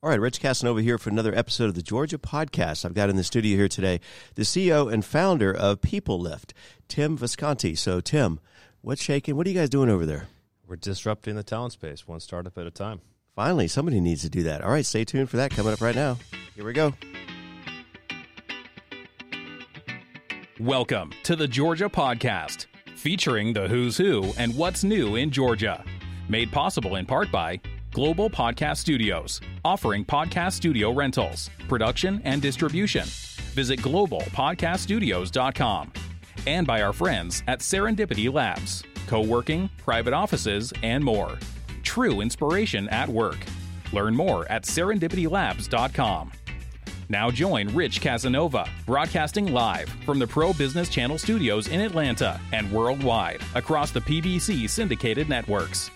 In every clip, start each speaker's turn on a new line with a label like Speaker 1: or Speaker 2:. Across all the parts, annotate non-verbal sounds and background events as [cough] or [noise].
Speaker 1: All right, Rich Casanova here for another episode of the Georgia Podcast. I've got in the studio here today the CEO and founder of People Lift, Tim Visconti. So, Tim, what's shaking? What are you guys doing over there?
Speaker 2: We're disrupting the talent space one startup at a time.
Speaker 1: Finally, somebody needs to do that. All right, stay tuned for that coming up right now. Here we go.
Speaker 3: Welcome to the Georgia Podcast, featuring the who's who and what's new in Georgia. Made possible in part by Global Podcast Studios, offering podcast studio rentals, production, and distribution. Visit globalpodcaststudios.com. And by our friends at Serendipity Labs, co working, private offices, and more. True inspiration at work. Learn more at serendipitylabs.com. Now join Rich Casanova, broadcasting live from the Pro Business Channel studios in Atlanta and worldwide across the PBC syndicated networks.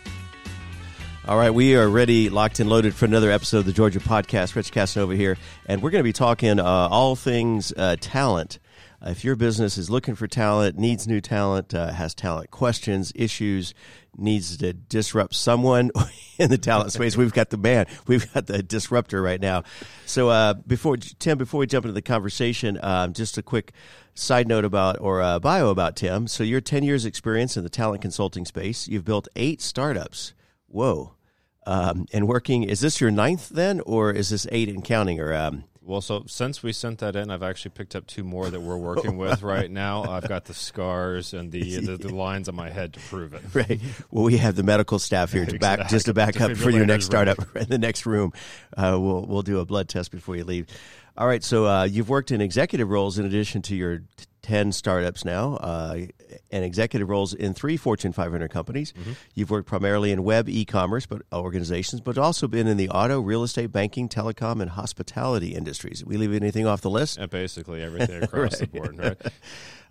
Speaker 1: All right, we are ready, locked and loaded for another episode of the Georgia Podcast. Rich Casanova here, and we're going to be talking uh, all things uh, talent. Uh, if your business is looking for talent, needs new talent, uh, has talent questions, issues, needs to disrupt someone [laughs] in the talent space, we've got the man, we've got the disruptor right now. So, uh, before Tim, before we jump into the conversation, um, just a quick side note about or uh, bio about Tim. So, you're 10 years experience in the talent consulting space. You've built eight startups whoa. Um, and working, is this your ninth then, or is this eight and counting? Or um,
Speaker 2: well, so since we sent that in, I've actually picked up two more that we're [laughs] working with right now. I've got the scars and the, [laughs] the, the lines on my head to prove it.
Speaker 1: Right. Well, we have the medical staff here [laughs] to back just to back up for your next startup in the next room. Uh, we'll we'll do a blood test before you leave. All right. So uh, you've worked in executive roles in addition to your 10 startups now uh, and executive roles in three Fortune 500 companies. Mm-hmm. You've worked primarily in web e commerce but organizations, but also been in the auto, real estate, banking, telecom, and hospitality industries. We leave anything off the list?
Speaker 2: Yeah, basically [laughs] everything across right. the board, right? [laughs]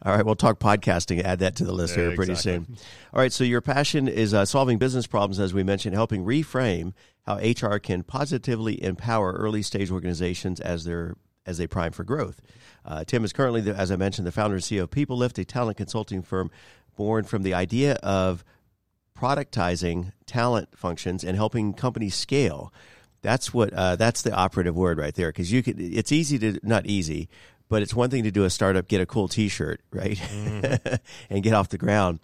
Speaker 1: All right, we'll talk podcasting. Add that to the list yeah, here pretty exactly. soon. All right, so your passion is uh, solving business problems, as we mentioned, helping reframe how HR can positively empower early stage organizations as they're as they prime for growth. Uh, Tim is currently, the, as I mentioned, the founder and CEO of People Lift, a talent consulting firm born from the idea of productizing talent functions and helping companies scale. That's what uh, that's the operative word right there because you could. It's easy to not easy, but it's one thing to do a startup, get a cool T-shirt, right, mm. [laughs] and get off the ground.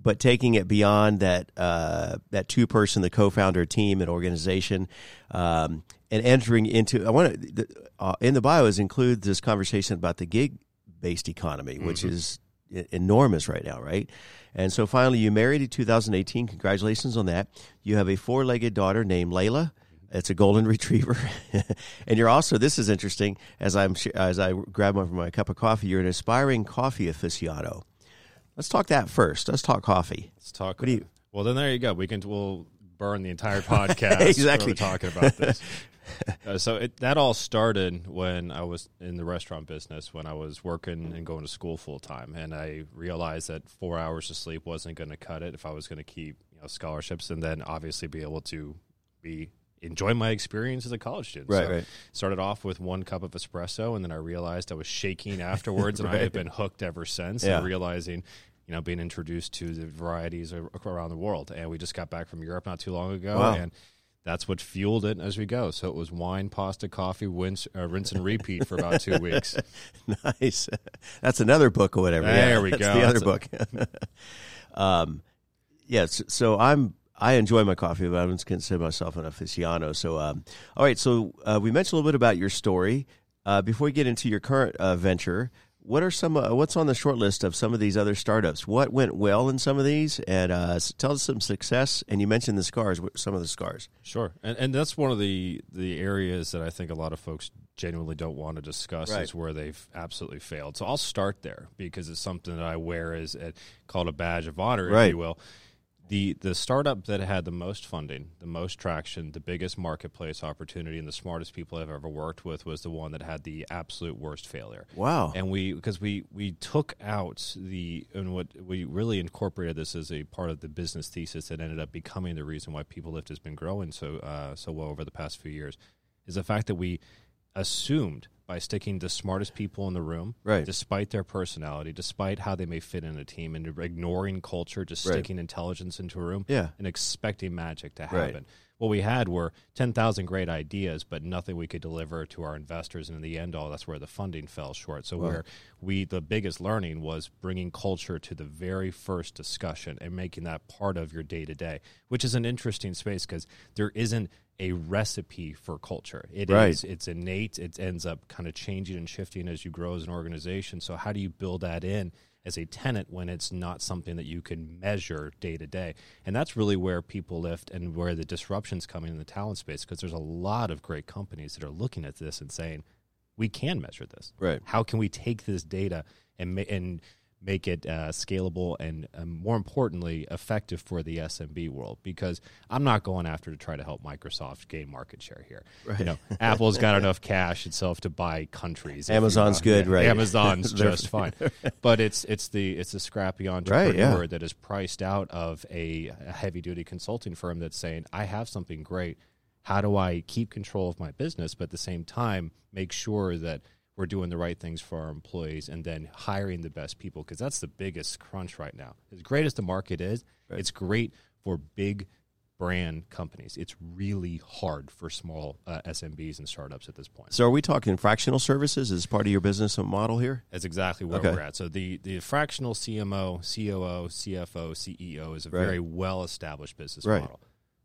Speaker 1: But taking it beyond that uh, that two person, the co-founder team and organization, um, and entering into I want to uh, in the bios include this conversation about the gig based economy, which mm-hmm. is enormous right now, right? And so finally, you married in 2018. Congratulations on that. You have a four legged daughter named Layla. It's a golden [laughs] retriever, and you're also. This is interesting. As I'm as I grab one from my cup of coffee, you're an aspiring coffee aficionado. Let's talk that first. Let's talk coffee.
Speaker 2: Let's talk. What do you? Well, then there you go. We can. We'll burn the entire [laughs] podcast.
Speaker 1: exactly.
Speaker 2: talking about this. [laughs] [laughs] uh, so it, that all started when I was in the restaurant business, when I was working and going to school full time, and I realized that four hours of sleep wasn't going to cut it if I was going to keep you know, scholarships, and then obviously be able to be enjoy my experience as a college student.
Speaker 1: Right,
Speaker 2: so
Speaker 1: right.
Speaker 2: Started off with one cup of espresso, and then I realized I was shaking [laughs] afterwards, and. I have been hooked ever since. Yeah. And realizing you know, being introduced to the varieties around the world. And we just got back from Europe not too long ago,
Speaker 1: wow.
Speaker 2: and that's what fueled it as we go. So it was wine, pasta, coffee, rinse, uh, rinse and repeat for about two [laughs] weeks.
Speaker 1: nice. That's another book or whatever.
Speaker 2: There
Speaker 1: yeah,
Speaker 2: we
Speaker 1: that's
Speaker 2: go.
Speaker 1: The other book. [laughs] um, yes. Yeah, so I'm. I enjoy my coffee, but I don't consider myself an aficionado. So, um, all right. So uh, we mentioned a little bit about your story. Uh, before we get into your current uh, venture, what are some? Uh, what's on the short list of some of these other startups? What went well in some of these, and uh, tell us some success. And you mentioned the scars. Some of the scars.
Speaker 2: Sure, and and that's one of the the areas that I think a lot of folks genuinely don't want to discuss
Speaker 1: right.
Speaker 2: is where they've absolutely failed. So I'll start there because it's something that I wear as a, called a badge of honor,
Speaker 1: right.
Speaker 2: if you will the the startup that had the most funding, the most traction, the biggest marketplace opportunity, and the smartest people I've ever worked with was the one that had the absolute worst failure.
Speaker 1: Wow!
Speaker 2: And we because we we took out the and what we really incorporated this as a part of the business thesis that ended up becoming the reason why People Lift has been growing so uh, so well over the past few years is the fact that we assumed by sticking the smartest people in the room,
Speaker 1: right.
Speaker 2: despite their personality, despite how they may fit in a team, and ignoring culture, just right. sticking intelligence into a room,
Speaker 1: yeah.
Speaker 2: and expecting magic to happen. Right. What we had were ten thousand great ideas, but nothing we could deliver to our investors, and in the end, all that's where the funding fell short. So, where we the biggest learning was bringing culture to the very first discussion and making that part of your day to day, which is an interesting space because there isn't a recipe for culture. It
Speaker 1: right.
Speaker 2: is, it's innate. It ends up kind of changing and shifting as you grow as an organization. So how do you build that in as a tenant when it's not something that you can measure day to day? And that's really where people lift and where the disruption's coming in the talent space because there's a lot of great companies that are looking at this and saying, we can measure this.
Speaker 1: Right.
Speaker 2: How can we take this data and and make it uh, scalable and um, more importantly effective for the SMB world because I'm not going after to try to help Microsoft gain market share here.
Speaker 1: Right.
Speaker 2: You know, Apple's got [laughs] enough cash itself to buy countries.
Speaker 1: Amazon's good, right?
Speaker 2: Amazon's [laughs] just fine. But it's it's the it's the scrappy entrepreneur
Speaker 1: right, yeah.
Speaker 2: that is priced out of a, a heavy duty consulting firm that's saying, I have something great. How do I keep control of my business, but at the same time make sure that we're doing the right things for our employees and then hiring the best people because that's the biggest crunch right now. As great as the market is, right. it's great for big brand companies. It's really hard for small uh, SMBs and startups at this point.
Speaker 1: So, are we talking fractional services as part of your business model here?
Speaker 2: That's exactly where okay. we're at. So, the, the fractional CMO, COO, CFO, CEO is a right. very well established business right. model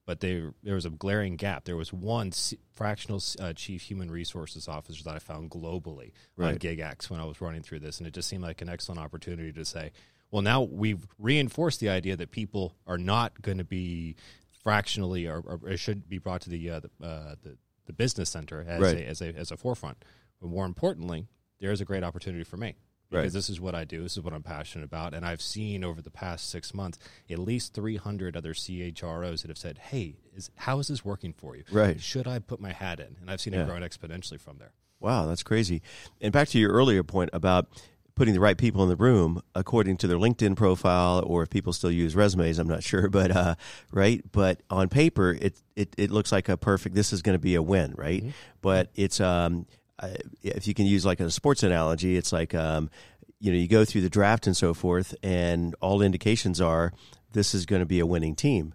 Speaker 2: but there there was a glaring gap. There was one C- fractional uh, chief human resources officer that I found globally right. on GigX when I was running through this, and it just seemed like an excellent opportunity to say, well, now we've reinforced the idea that people are not going to be fractionally or, or, should be brought to the uh, the, uh, the, the business center as right. a, as a as a forefront. But more importantly, there is a great opportunity for me because right. this is what I do. This is what I'm passionate about. And I've seen over the past six months at least 300 other CHROs that have said, "Hey, is how is this working for you?
Speaker 1: Right?
Speaker 2: Should I put my hat in?" And I've seen yeah. it growing exponentially from there.
Speaker 1: Wow, that's crazy. And back to your earlier point about putting the right people in the room according to their LinkedIn profile, or if people still use resumes, I'm not sure, [laughs] but uh, right. But on paper, it, it it looks like a perfect. This is going to be a win, right? Mm-hmm. But it's um, if you can use like a sports analogy, it's like um, you know you go through the draft and so forth, and all indications are this is going to be a winning team.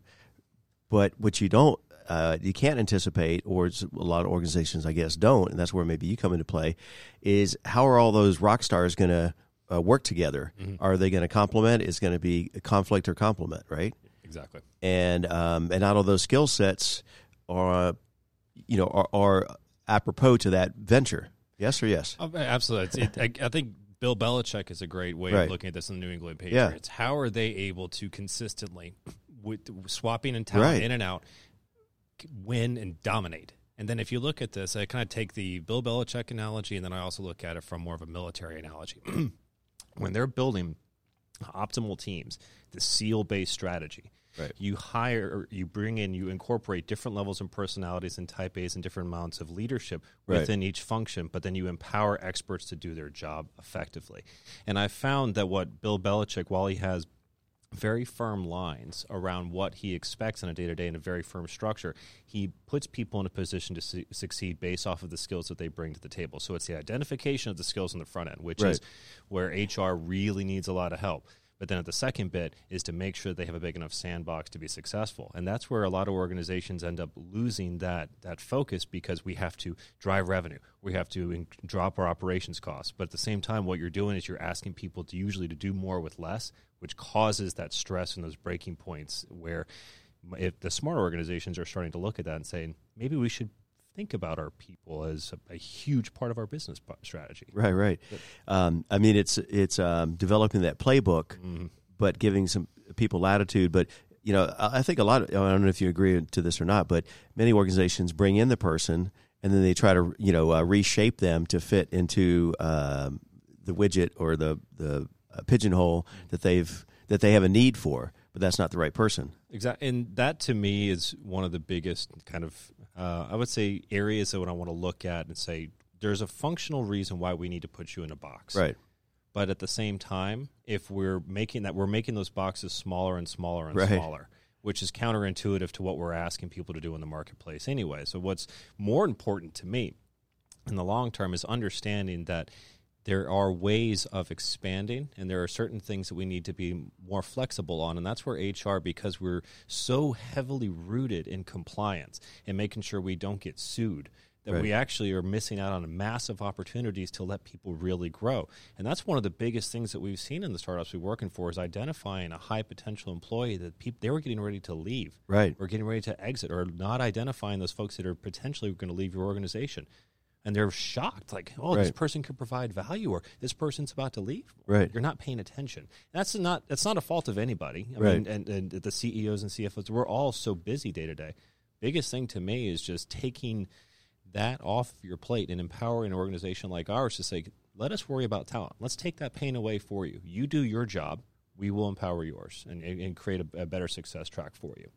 Speaker 1: But what you don't, uh, you can't anticipate, or a lot of organizations, I guess, don't, and that's where maybe you come into play. Is how are all those rock stars going to uh, work together? Mm-hmm. Are they going to complement? Is going to be a conflict or complement, right?
Speaker 2: Exactly.
Speaker 1: And um, and out of those skill sets are, you know, are, are apropos to that venture. Yes or yes?
Speaker 2: Oh, absolutely. It, I, I, think Bill Belichick is a great way right. of looking at this in the New England Patriots. Yeah. How are they able to consistently, with swapping and talent right. in and out, win and dominate? And then if you look at this, I kind of take the Bill Belichick analogy, and then I also look at it from more of a military analogy. [clears throat] when they're building optimal teams, the SEAL based strategy
Speaker 1: Right.
Speaker 2: You hire, you bring in, you incorporate different levels and personalities and type A's and different amounts of leadership within right. each function, but then you empower experts to do their job effectively. And I found that what Bill Belichick, while he has very firm lines around what he expects in a day to day and a very firm structure. He puts people in a position to su- succeed based off of the skills that they bring to the table. So it's the identification of the skills on the front end, which right. is where HR really needs a lot of help. But then at the second bit is to make sure they have a big enough sandbox to be successful. And that's where a lot of organizations end up losing that, that focus because we have to drive revenue. We have to in- drop our operations costs. But at the same time, what you're doing is you're asking people to usually to do more with less, which causes that stress and those breaking points where if the smarter organizations are starting to look at that and saying, maybe we should think about our people as a, a huge part of our business strategy.
Speaker 1: Right, right. Um, I mean, it's it's um, developing that playbook, mm-hmm. but giving some people latitude. But you know, I think a lot. Of, I don't know if you agree to this or not, but many organizations bring in the person and then they try to you know uh, reshape them to fit into um, the widget or the the uh, pigeonhole that they've that they have a need for but that's not the right person.
Speaker 2: Exactly, and that to me is one of the biggest kind of uh, I would say areas that I want to look at and say there's a functional reason why we need to put you in a box.
Speaker 1: Right.
Speaker 2: But at the same time, if we're making that, we're making those boxes smaller and smaller and
Speaker 1: right.
Speaker 2: smaller, which is counterintuitive to what we're asking people to do in the marketplace anyway. So, what's more important to me in the long term is understanding that there are ways of expanding and there are certain things that we need to be more flexible on and that's where hr because we're so heavily rooted in compliance and making sure we don't get sued that right. we actually are missing out on massive opportunities to let people really grow. And that's one of the biggest things that we've seen in the startups we're working for is identifying a high potential employee that people they were getting ready to leave
Speaker 1: right.
Speaker 2: or getting ready to exit or not identifying those folks that are potentially going to leave your organization and they're shocked like oh right. this person could provide value or this person's about to leave.
Speaker 1: Right.
Speaker 2: You're not paying attention. That's not that's not a fault of anybody. I right. mean and, and the ceos and cfos we're all so busy day to day. Biggest thing to me is just taking that off your plate and empowering an organization like ours to say let us worry about talent. Let's take that pain away for you. You do your job. We will empower yours and, and create a, a better success track for you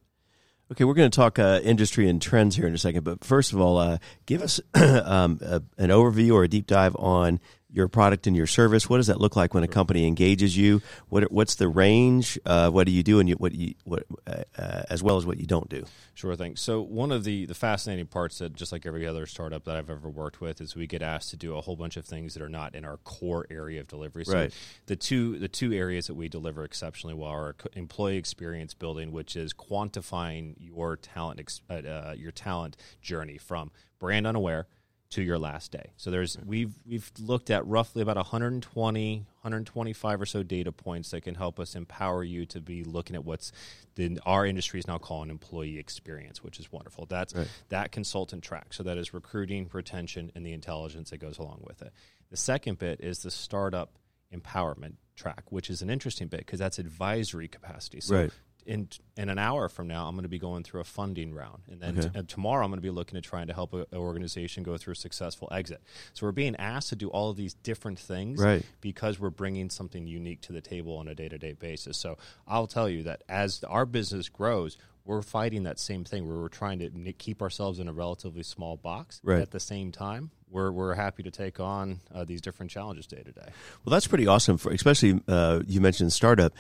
Speaker 1: Okay, we're going to talk uh, industry and trends here in a second, but first of all, uh, give us [clears throat] um, a, an overview or a deep dive on your product and your service. What does that look like when a company engages you? What what's the range? Uh, what do you do and you, what you what uh, as well as what you don't do?
Speaker 2: Sure thing. So one of the the fascinating parts that just like every other startup that I've ever worked with is we get asked to do a whole bunch of things that are not in our core area of delivery. So
Speaker 1: right.
Speaker 2: the two the two areas that we deliver exceptionally well are employee experience building, which is quantifying your talent uh, uh, your talent journey from brand unaware to your last day. So there's mm-hmm. we've we've looked at roughly about 120 125 or so data points that can help us empower you to be looking at what's the, our industry is now calling employee experience, which is wonderful. That's right. that consultant track. So that is recruiting, retention, and the intelligence that goes along with it. The second bit is the startup empowerment track, which is an interesting bit because that's advisory capacity. So
Speaker 1: right
Speaker 2: in in an hour from now, I'm going to be going through a funding round, and then okay. t- and tomorrow I'm going to be looking at trying to help an organization go through a successful exit. So we're being asked to do all of these different things,
Speaker 1: right.
Speaker 2: Because we're bringing something unique to the table on a day to day basis. So I'll tell you that as our business grows, we're fighting that same thing where we're trying to keep ourselves in a relatively small box.
Speaker 1: Right.
Speaker 2: At the same time, we're, we're happy to take on uh, these different challenges day to day.
Speaker 1: Well, that's pretty awesome. For especially uh, you mentioned startup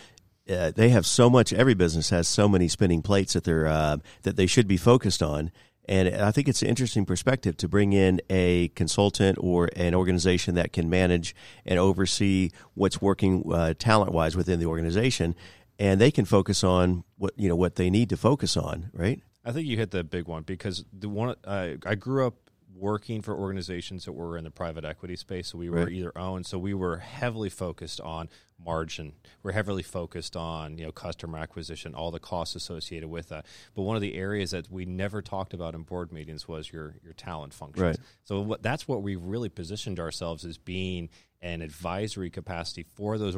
Speaker 1: uh, they have so much. Every business has so many spinning plates that they're uh, that they should be focused on. And I think it's an interesting perspective to bring in a consultant or an organization that can manage and oversee what's working uh, talent wise within the organization, and they can focus on what you know what they need to focus on. Right.
Speaker 2: I think you hit the big one because the one I grew up working for organizations that were in the private equity space. So we were right. either owned. So we were heavily focused on margin. We're heavily focused on you know customer acquisition, all the costs associated with that. But one of the areas that we never talked about in board meetings was your your talent functions.
Speaker 1: Right.
Speaker 2: So what, that's what we've really positioned ourselves as being an advisory capacity for those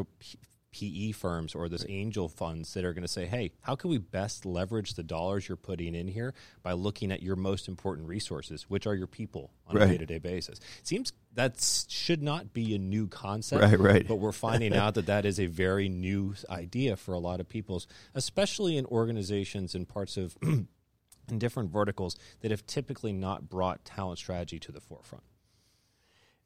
Speaker 2: PE firms or those angel funds that are going to say, hey, how can we best leverage the dollars you're putting in here by looking at your most important resources, which are your people on right. a day to day basis? It seems that should not be a new concept.
Speaker 1: Right, right.
Speaker 2: But we're finding out that that is a very new idea for a lot of people, especially in organizations and parts of. [clears throat] in different verticals that have typically not brought talent strategy to the forefront.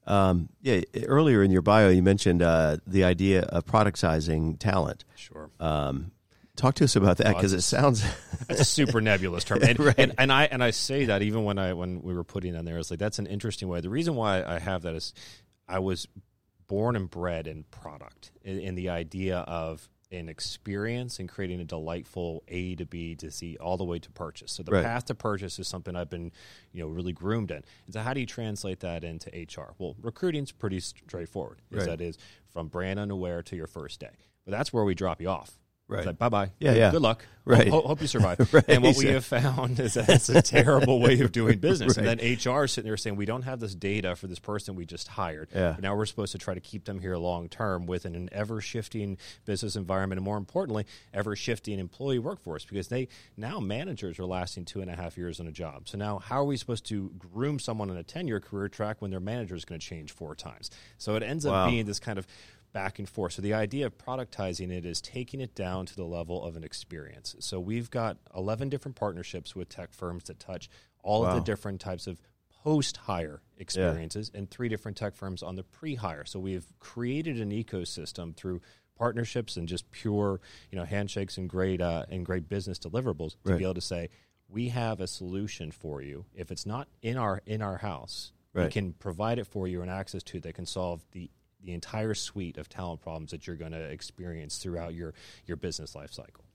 Speaker 1: Um, yeah, earlier in your bio, you mentioned uh, the idea of productizing talent.
Speaker 2: Sure.
Speaker 1: Um, talk to us about that because it sounds [laughs]
Speaker 2: it's a super nebulous term, and, [laughs] right. and, and I and I say that even when I when we were putting on there, it's like that's an interesting way. The reason why I have that is I was born and bred in product, in, in the idea of an experience and creating a delightful A to B to C all the way to purchase. So the right. path to purchase is something I've been, you know, really groomed in. And so how do you translate that into HR? Well, recruiting's pretty straightforward. Is right. that is from brand unaware to your first day. But that's where we drop you off.
Speaker 1: Right.
Speaker 2: Like, bye bye.
Speaker 1: Yeah, yeah.
Speaker 2: Good luck.
Speaker 1: Right.
Speaker 2: Hope, hope you survive. [laughs] right. And what we have found is that [laughs] it's a terrible way of doing business. right. And then HR is sitting there saying, we don't have this data for this person we just hired.
Speaker 1: Yeah.
Speaker 2: Now we're supposed to try to keep them here long term within an ever shifting business environment and more importantly, ever shifting employee workforce because they now managers are lasting two and a half years on a job. So now how are we supposed to groom someone on a 10 year career track when their manager is going to change four times? So it ends wow. up being this kind of back and forth. So the idea of productizing it is taking it down to the level of an experience. So we've got 11 different partnerships with tech firms that touch all wow. of the different types of post hire experiences yeah. and three different tech firms on the pre hire. So we've created an ecosystem through partnerships and just pure, you know, handshakes and great uh, and great business deliverables to right. be able to say we have a solution for you. If it's not in our in our house,
Speaker 1: Right.
Speaker 2: It can provide it for you and access to that can solve the the entire suite of talent problems that you're going to experience throughout your your business life cycle.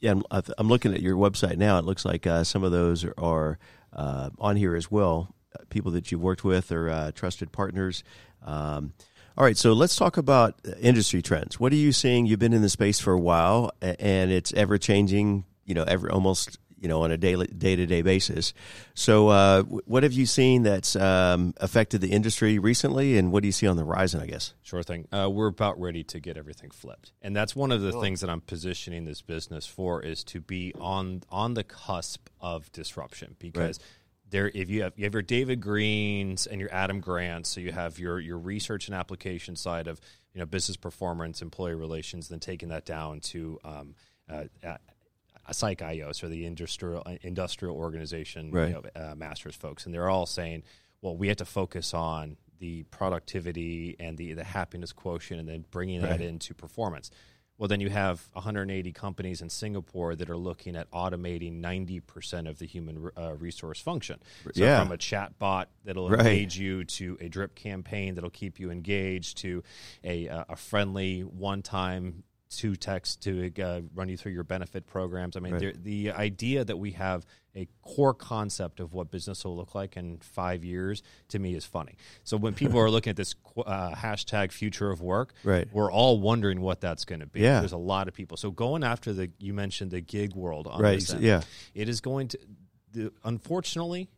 Speaker 1: Yeah, I'm, I'm looking at your website now. It looks like uh, some of those are, are uh, on here as well. People that you've worked with or uh, trusted partners. Um, all right, so let's talk about industry trends. What are you seeing? You've been in the space for a while, and it's ever changing. You know, every almost you know on a daily day to day basis. So, uh, what have you seen that's um, affected the industry recently, and what do you see on the horizon? I guess.
Speaker 2: Sure thing. Uh, we're about ready to get everything flipped, and that's one of the things that I'm positioning this business for is to be on on the cusp of disruption because. There, if you have you have your David Greens and your Adam Grants, so you have your your research and application side of you know business performance, employee relations, then taking that down to um, uh, uh, Psych IOS or the industrial industrial organization
Speaker 1: Right.
Speaker 2: you know, uh, masters folks, and they're all saying, well, we have to focus on the productivity and the the happiness quotient, and then bringing
Speaker 1: Right.
Speaker 2: that into performance. Well, then you have 180 companies in Singapore that are looking at automating 90% of the human uh, resource function. So
Speaker 1: Yeah.
Speaker 2: from a chat bot that'll
Speaker 1: Right.
Speaker 2: engage you to a drip campaign that'll keep you engaged to a, uh, a friendly one-time two text to uh, run you through your benefit programs. I mean,
Speaker 1: Right.
Speaker 2: the idea that we have a core concept of what business will look like in five years to me is funny. So when people are [laughs] looking at this uh, hashtag future of work,
Speaker 1: Right.
Speaker 2: we're all wondering what that's going to be.
Speaker 1: Yeah.
Speaker 2: There's a lot of people. So going after the, you mentioned the gig world on
Speaker 1: Right,
Speaker 2: this end,
Speaker 1: yeah.
Speaker 2: it is going to, the, unfortunately,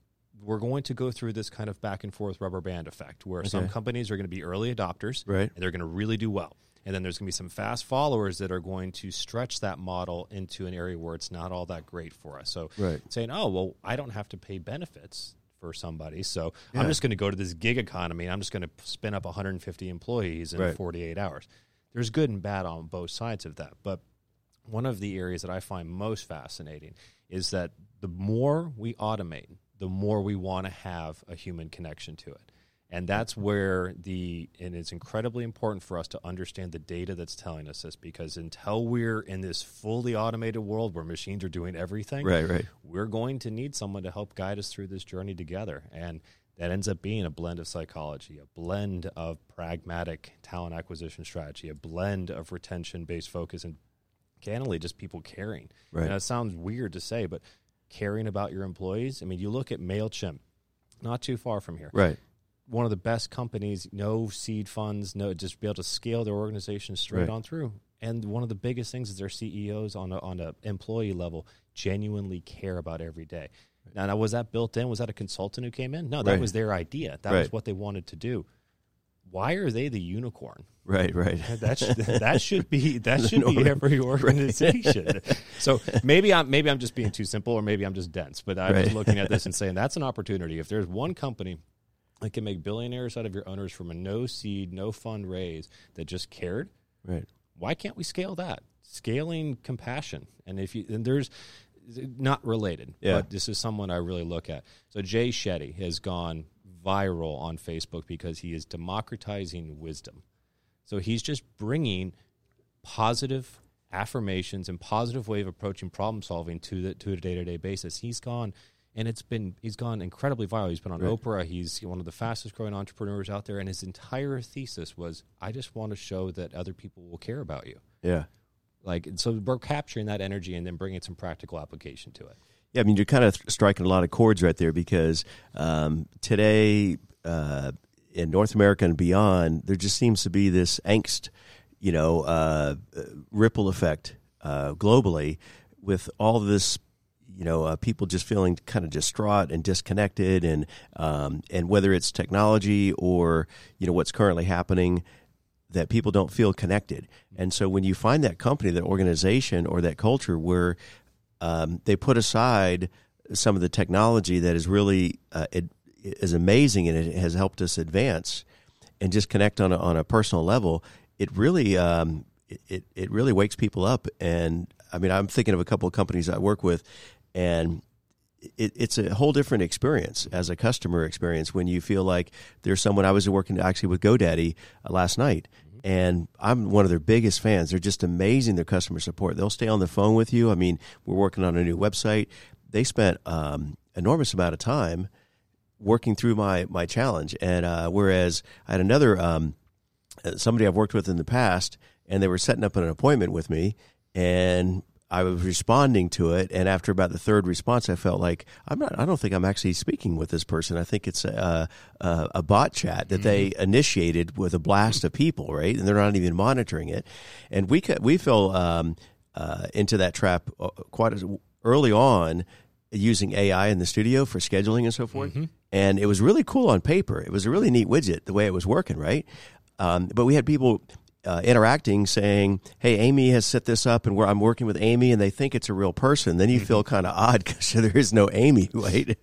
Speaker 2: we're going to go through this kind of back and forth rubber band effect where some companies are going to be early adopters
Speaker 1: Right.
Speaker 2: and they're going to really do well. And then there's going to be some fast followers that are going to stretch that model into an area where it's not all that great for us. So
Speaker 1: Right.
Speaker 2: saying, oh, well, I don't have to pay benefits for somebody. So
Speaker 1: Yeah.
Speaker 2: I'm just going to go to this gig economy and I'm just going to spin up 150 employees in
Speaker 1: Right.
Speaker 2: 48 hours. There's good and bad on both sides of that. But one of the areas that I find most fascinating is that the more we automate, the more we want to have a human connection to it. And that's where the, and it's incredibly important for us to understand the data that's telling us this because until we're in this fully automated world where machines are doing everything,
Speaker 1: Right, right.
Speaker 2: we're going to need someone to help guide us through this journey together. And that ends up being a blend of psychology, a blend of pragmatic talent acquisition strategy, a blend of retention based focus, and candidly, just people caring.
Speaker 1: Right.
Speaker 2: And it sounds weird to say, but caring about your employees. I mean, you look at MailChimp, not too far from here.
Speaker 1: Right.
Speaker 2: One of the best companies, no seed funds, no, just be able to scale their organization straight
Speaker 1: Right.
Speaker 2: on through. And one of the biggest things is their CEOs on a, on a employee level genuinely care about every day. Now, now, was that built in? Was that a consultant who came in? No, that
Speaker 1: Right.
Speaker 2: was their idea. That
Speaker 1: Right.
Speaker 2: was what they wanted to do. Why are they the unicorn?
Speaker 1: Right, right. [laughs]
Speaker 2: That should, that should be that [laughs] should be every organization. So maybe I'm maybe I'm just being too simple, or maybe I'm just dense. But I'm just looking at this [laughs] and saying that's an opportunity. If there's one company that can make billionaires out of your owners from a no seed, no fund raise that just cared,
Speaker 1: Right.
Speaker 2: why can't we scale that? Scaling compassion, and if you and there's not related,
Speaker 1: Yeah.
Speaker 2: but this is someone I really look at. So Jay Shetty has gone viral on Facebook because he is democratizing wisdom. So he's just bringing positive affirmations and positive way of approaching problem solving to the to a day to day basis. He's gone and it's been he's gone incredibly viral. He's been on
Speaker 1: Right.
Speaker 2: Oprah. He's one of the fastest growing entrepreneurs out there, and his entire thesis was, "I just want to show that other people will care about you."
Speaker 1: Yeah.
Speaker 2: Like so, we're capturing that energy and then bringing some practical application to it.
Speaker 1: Yeah, I mean, you're kind of striking a lot of chords right there because um, today uh, in North America and beyond, there just seems to be this angst, you know, uh, uh, ripple effect uh, globally with all this, you know, uh, people just feeling kind of distraught and disconnected, and um, and whether it's technology or you know what's currently happening that people don't feel connected. And so when you find that company, that organization, or that culture where um, they put aside some of the technology that is really uh, amazing and it has helped us advance and just connect on a, on a personal level, it really um, it it really wakes people up. And I mean, I'm thinking of a couple of companies I work with, and it, it's a whole different experience as a customer experience when you feel like there's someone. I was working actually with GoDaddy uh, last night, and I'm one of their biggest fans. They're just amazing. Their customer support. They'll stay on the phone with you. I mean, we're working on a new website. They spent um, enormous amount of time working through my my challenge. And uh, whereas I had another um, somebody I've worked with in the past, and they were setting up an appointment with me, and I was responding to it, and after about the third response, I felt like I'm not. I don't think I'm actually speaking with this person. I think it's a a, a bot chat that mm-hmm. they initiated with a blast of people, right? And they're not even monitoring it. And we we fell um, uh, into that trap uh, quite early on, using AI in the studio for scheduling and so forth. Mm-hmm. And it was really cool on paper. It was a really neat widget the way it was working, right? Um, but we had people uh, interacting, saying, "Hey, Amy has set this up, and I'm working with Amy, and they think it's a real person." Then you feel mm-hmm. kind of odd [laughs] because there is no Amy. [laughs] Wait,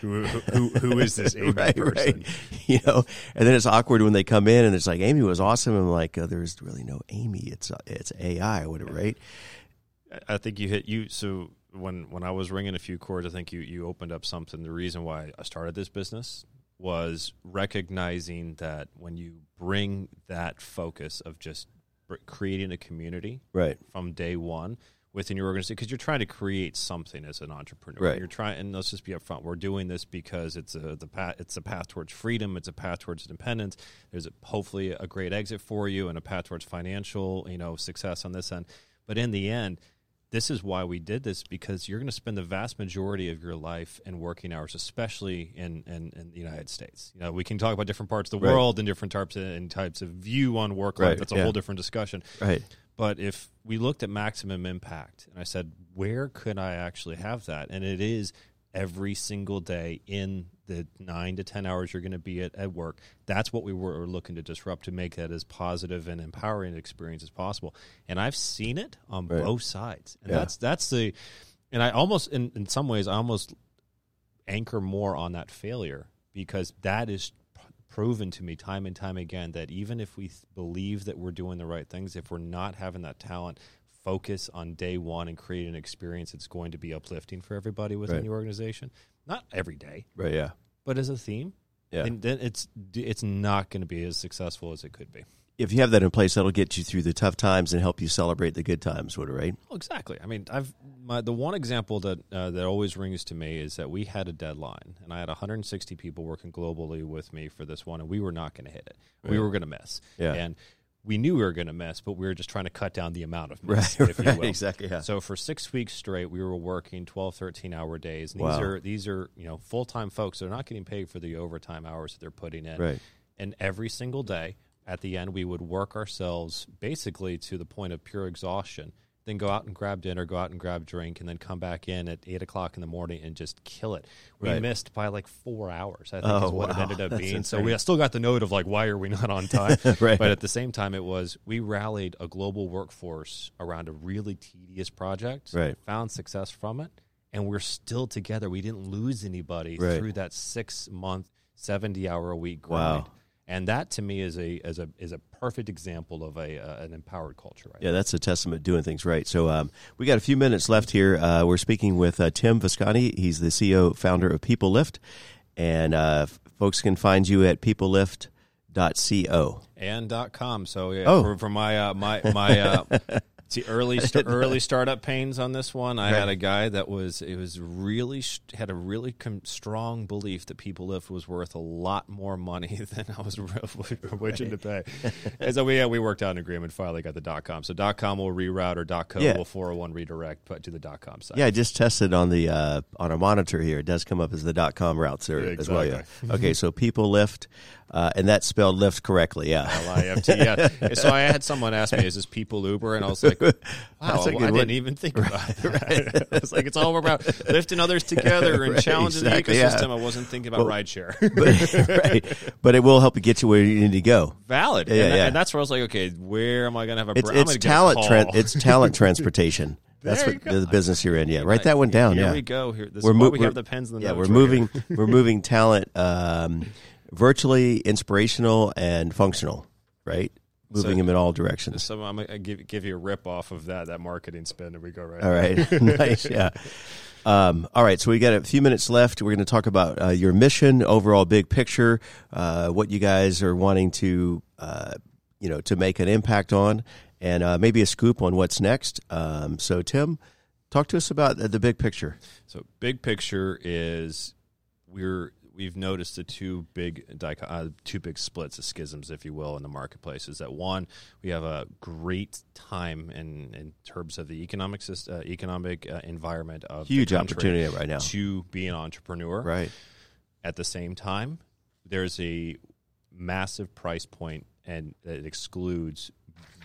Speaker 2: who, who, who is this Amy [laughs] right, person? Right.
Speaker 1: You know, and then it's awkward when they come in and it's like Amy was awesome. I'm like, oh, there's really no Amy. It's uh, it's AI whatever, right?
Speaker 2: I think you hit you. So when when I was ringing a few chords, I think you you opened up something. The reason why I started this business was recognizing that when you bring that focus of just creating a community
Speaker 1: right
Speaker 2: from day one within your organization because you're trying to create something as an entrepreneur.
Speaker 1: Right.
Speaker 2: You're trying, and let's just be upfront. We're doing this because it's a the path. It's a path towards freedom. It's a path towards independence. There's a, hopefully a great exit for you and a path towards financial, you know, success on this end. But in the end, this is why we did this because you're going to spend the vast majority of your life in working hours, especially in, in, in the United States. You know, we can talk about different parts of the right. world and different types of, and types of view on work life. Right. That's a yeah. whole different discussion.
Speaker 1: Right.
Speaker 2: But if we looked at maximum impact, and I said, where could I actually have that? And it is every single day in the nine to 10 hours you're going to be at, at work. That's what we were looking to disrupt to make that as positive and empowering experience as possible. And I've seen it on right. both sides. And yeah. that's, that's the, and I almost, in, in some ways, I almost anchor more on that failure because that is proven to me time and time again that even if we believe that we're doing the right things, if we're not having that talent, focus on day one and create an experience that's going to be uplifting for everybody within right. the organization. Not every day,
Speaker 1: right? Yeah,
Speaker 2: but as a theme,
Speaker 1: yeah,
Speaker 2: and then it's it's not going to be as successful as it could be.
Speaker 1: If you have that in place, that'll get you through the tough times and help you celebrate the good times, would it? Right?
Speaker 2: Well, exactly. I mean, I've my the one example that uh, that always rings to me is that we had a deadline, and I had 160 people working globally with me for this one, and we were not going to hit it. We were going to miss.
Speaker 1: Yeah.
Speaker 2: And we knew we were going to miss, but we were just trying to cut down the amount of miss, right, if you [laughs] will.
Speaker 1: exactly. Yeah.
Speaker 2: So for six weeks straight, we were working 12, 13 hour days. And
Speaker 1: wow.
Speaker 2: these are these are you know full time folks. They're not getting paid for the overtime hours that they're putting in.
Speaker 1: Right.
Speaker 2: And every single day, at the end, we would work ourselves basically to the point of pure exhaustion then go out and grab dinner, go out and grab drink, and then come back in at eight o'clock in the morning and just kill it. We right. missed by like four hours. I think oh, is what wow. it ended up That's being. Insane. So we still got the note of like, why are we not on time? [laughs]
Speaker 1: right.
Speaker 2: But at the same time, it was we rallied a global workforce around a really tedious project.
Speaker 1: Right.
Speaker 2: Found success from it, and we're still together. We didn't lose anybody
Speaker 1: right.
Speaker 2: through that six month, seventy hour a week grind.
Speaker 1: Wow
Speaker 2: and that to me is a is a is a perfect example of a uh, an empowered culture. Right
Speaker 1: yeah, that's a testament doing things right. So um, we got a few minutes left here. Uh, we're speaking with uh, Tim Visconti. He's the CEO founder of People Lift, and uh, folks can find you at people lift peoplelift.co
Speaker 2: and dot .com. So yeah,
Speaker 1: oh.
Speaker 2: for, for my uh, my my uh, [laughs] See early st- [laughs] early startup pains on this one. I right. had a guy that was it was really had a really com- strong belief that People Lift was worth a lot more money [laughs] than I was [laughs] willing to pay. and so we yeah, we worked out an agreement. Finally got the dot com. So dot com will reroute or dot co yeah. will four hundred one redirect but to the dot com site.
Speaker 1: Yeah, I just tested on the uh, on a monitor here. It does come up as the dot com routes there yeah, exactly. as well. Yeah. okay, so People Lift. Uh, and that's spelled lift correctly, yeah.
Speaker 2: L-I-F-T, yeah. so I had someone ask me, "Is this people Uber?" And I was like, [laughs] "Wow, I didn't one. even think about it." [laughs] Right. it's like it's all about lifting others together and [laughs] right, challenging exactly, the ecosystem. Yeah. I wasn't thinking about well, rideshare,
Speaker 1: but, right. But it will help you get you where you need to go.
Speaker 2: Valid,
Speaker 1: yeah,
Speaker 2: and,
Speaker 1: yeah.
Speaker 2: and that's where I was like, "Okay, where am I going to have a?"
Speaker 1: It's, it's talent. Tra- it's talent transportation. That's what the business you're in. Yeah, write that one down.
Speaker 2: Here
Speaker 1: yeah,
Speaker 2: we go. Here, this we're is mo- we have the pens and the
Speaker 1: yeah. We're moving. we're moving talent. Um, virtually inspirational and functional, right? Moving so, them in all directions.
Speaker 2: So I'm gonna give give you a rip off of that that marketing spin, and we go right.
Speaker 1: All right, [laughs] [laughs] nice, yeah. Um, all right, so we got a few minutes left. We're going to talk about uh, your mission, overall big picture, uh, what you guys are wanting to, uh, you know, to make an impact on, and uh, maybe a scoop on what's next. Um, so, Tim, talk to us about the big picture.
Speaker 2: So, big picture is we're we've noticed the two big uh, two big splits, the schisms, if you will, in the marketplace. Is that one? We have a great time in in terms of the economic uh, economic uh, environment of
Speaker 1: huge opportunity right now
Speaker 2: to be an entrepreneur.
Speaker 1: Right.
Speaker 2: At the same time, there's a massive price point, and it excludes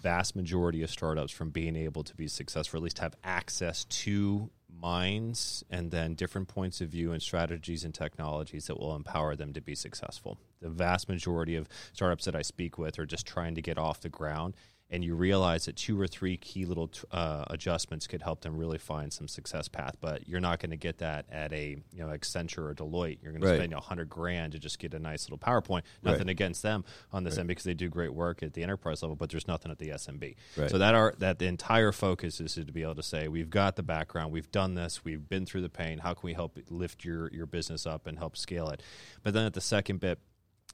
Speaker 2: vast majority of startups from being able to be successful, at least have access to minds and then different points of view and strategies and technologies that will empower them to be successful. The vast majority of startups that I speak with are just trying to get off the ground and you realize that two or three key little uh, adjustments could help them really find some success path. But you're not going to get that at a you know Accenture or Deloitte. You're going right. to spend a hundred grand to just get a nice little PowerPoint. Nothing right. against them on this right. end because they do great work at the enterprise level, but there's nothing at the SMB. So that are that the entire focus is to be able to say we've got the background, we've done this, we've been through the pain. How can we help lift your your business up and help scale it? But then at the second bit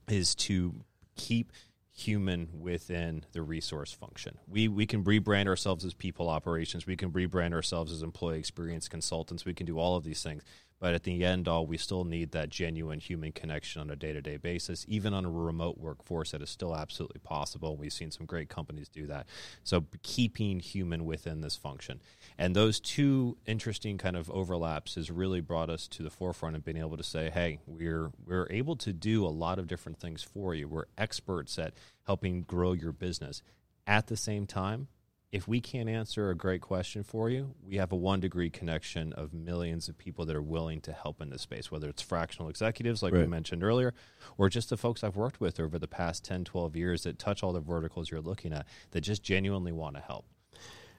Speaker 2: is to keep human within the resource function. We we can rebrand ourselves as people operations. We can rebrand ourselves as employee experience consultants. We can do all of these things. But at the end, all we still need that genuine human connection on a day to day basis, even on a remote workforce. That is still absolutely possible. We've seen some great companies do that. So keeping human within this function, and those two interesting kind of overlaps has really brought us to the forefront of being able to say, hey, we're we're able to do a lot of different things for you. We're experts at helping grow your business. At the same time, if we can't answer a great question for you, we have a one degree connection of millions of people that are willing to help in this space, whether it's fractional executives, like right. we mentioned earlier, or just the folks I've worked with over the past 10, 12 years that touch all the verticals you're looking at that just genuinely want to help.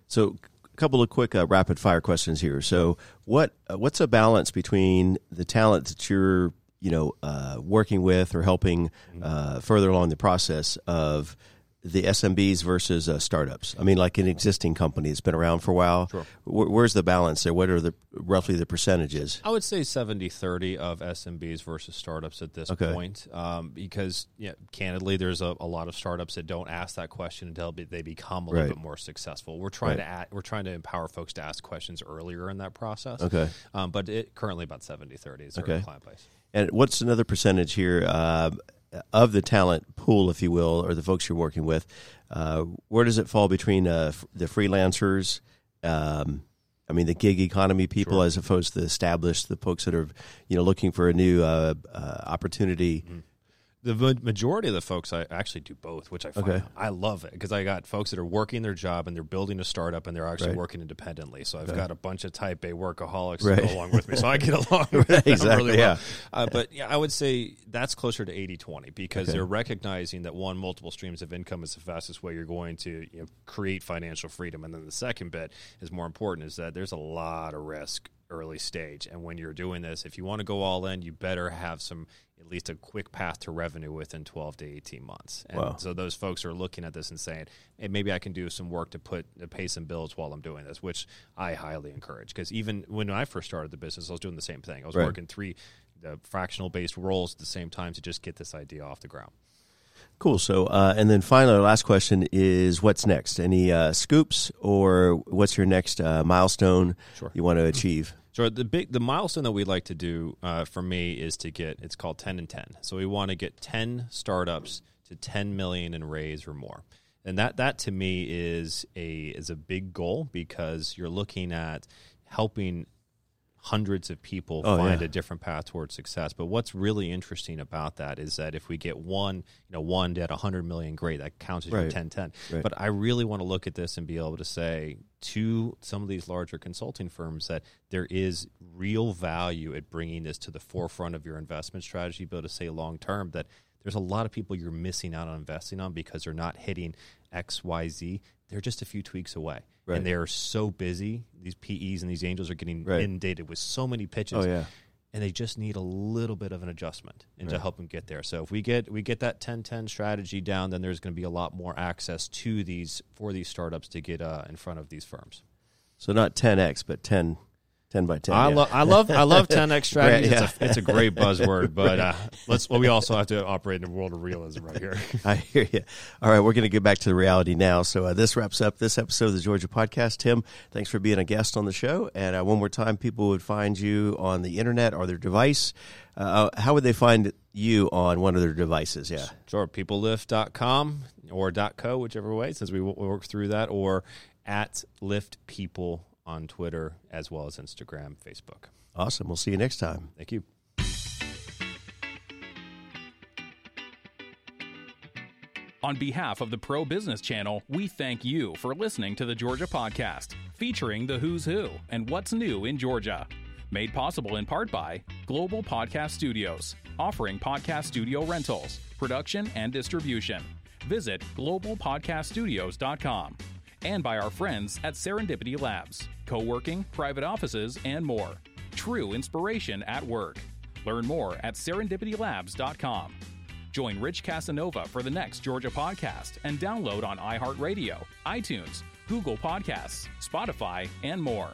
Speaker 1: So, a couple of quick uh, rapid fire questions here. So, what uh, what's a balance between the talent that you're you know uh, working with or helping mm-hmm. uh, further along the process of the SMBs versus uh, startups? I mean, like an existing company that's been around for a while. Sure. where's the balance there? What are the roughly the percentages?
Speaker 2: I would say 70-30 of SMBs versus startups at this okay. point, um, because yeah, candidly, there's a, a, lot of startups that don't ask that question until they become a little bit more successful. We're trying right. to we're trying to empower folks to ask questions earlier in that process.
Speaker 1: Okay,
Speaker 2: um, but it currently about 70-30 is okay. client base.
Speaker 1: And what's another percentage here? Uh, of the talent pool, if you will, or the folks you're working with, uh, where does it fall between uh, f- the freelancers? Um, I mean, the gig economy people, sure. as opposed to the established, the folks that are, you know, looking for a new uh, uh opportunity. Mm-hmm
Speaker 2: the majority of the folks I actually do both, which I find okay. I love it because I got folks that are working their job and they're building a startup and they're actually right. working independently. So I've got a bunch of Type A workaholics right. go along with me, so I get [laughs] along with them exactly, really well. Yeah. Uh, but yeah, I would say that's closer to 80-20 because okay. they're recognizing that one, multiple streams of income is the fastest way you're going to you know, create financial freedom, and then the second bit is more important is that there's a lot of risk early stage. And when you're doing this, if you want to go all in, you better have some at least a quick path to revenue within 12 to 18 months. And wow. so those folks are looking at this and saying, hey, maybe I can do some work to put to pay some bills while I'm doing this, which I highly encourage. Because even when I first started the business, I was doing the same thing. I was right. working three uh, the fractional based roles at the same time to just get this idea off the ground.
Speaker 1: Cool. So, uh, and then finally, our last question is what's next? Any uh, scoops or what's your next uh, milestone sure. you want to achieve? [clears throat]
Speaker 2: So the big the milestone that we like to do uh, for me is to get it's called ten and ten. So we want to get ten startups to ten million in raise or more, and that that to me is a is a big goal because you're looking at helping hundreds of people oh, find yeah. a different path towards success. But what's really interesting about that is that if we get one, you know, one at 100 million, great, that counts as right. your 10 10. Right. But I really want to look at this and be able to say to some of these larger consulting firms that there is real value at bringing this to the forefront of your investment strategy, be able to say long term that there's a lot of people you're missing out on investing on because they're not hitting X, Y, Z. They're just a few tweaks away. Right. And they're so busy. These PEs and these angels are getting right. inundated with so many pitches.
Speaker 1: Oh, yeah.
Speaker 2: And they just need a little bit of an adjustment and right. to help them get there. So if we get we get that 10-10 strategy down, then there's going to be a lot more access to these for these startups to get uh, in front of these firms.
Speaker 1: So not 10x, but 10 10 by 10.
Speaker 2: I,
Speaker 1: yeah.
Speaker 2: lo- I love I love 10x strategies.
Speaker 1: Right,
Speaker 2: it's, a, it's a great [laughs] buzzword, but uh, let's. Well, we also have to operate in a world of realism right here. [laughs]
Speaker 1: I hear you. All right, we're going to get back to the reality now. So uh, this wraps up this episode of the Georgia Podcast. Tim, thanks for being a guest on the show. And uh, one more time, people would find you on the internet or their device. Uh, how would they find you on one of their devices? Yeah.
Speaker 2: Sure, peoplelift.com or .co, whichever way, since we work through that, or at Lift People on Twitter as well as Instagram, Facebook.
Speaker 1: Awesome. We'll see you next time.
Speaker 2: Thank you.
Speaker 3: On behalf of the Pro Business Channel, we thank you for listening to the Georgia Podcast, featuring the who's who and what's new in Georgia. Made possible in part by Global Podcast Studios, offering podcast studio rentals, production, and distribution. Visit globalpodcaststudios.com. And by our friends at Serendipity Labs, co working, private offices, and more. True inspiration at work. Learn more at serendipitylabs.com. Join Rich Casanova for the next Georgia podcast and download on iHeartRadio, iTunes, Google Podcasts, Spotify, and more.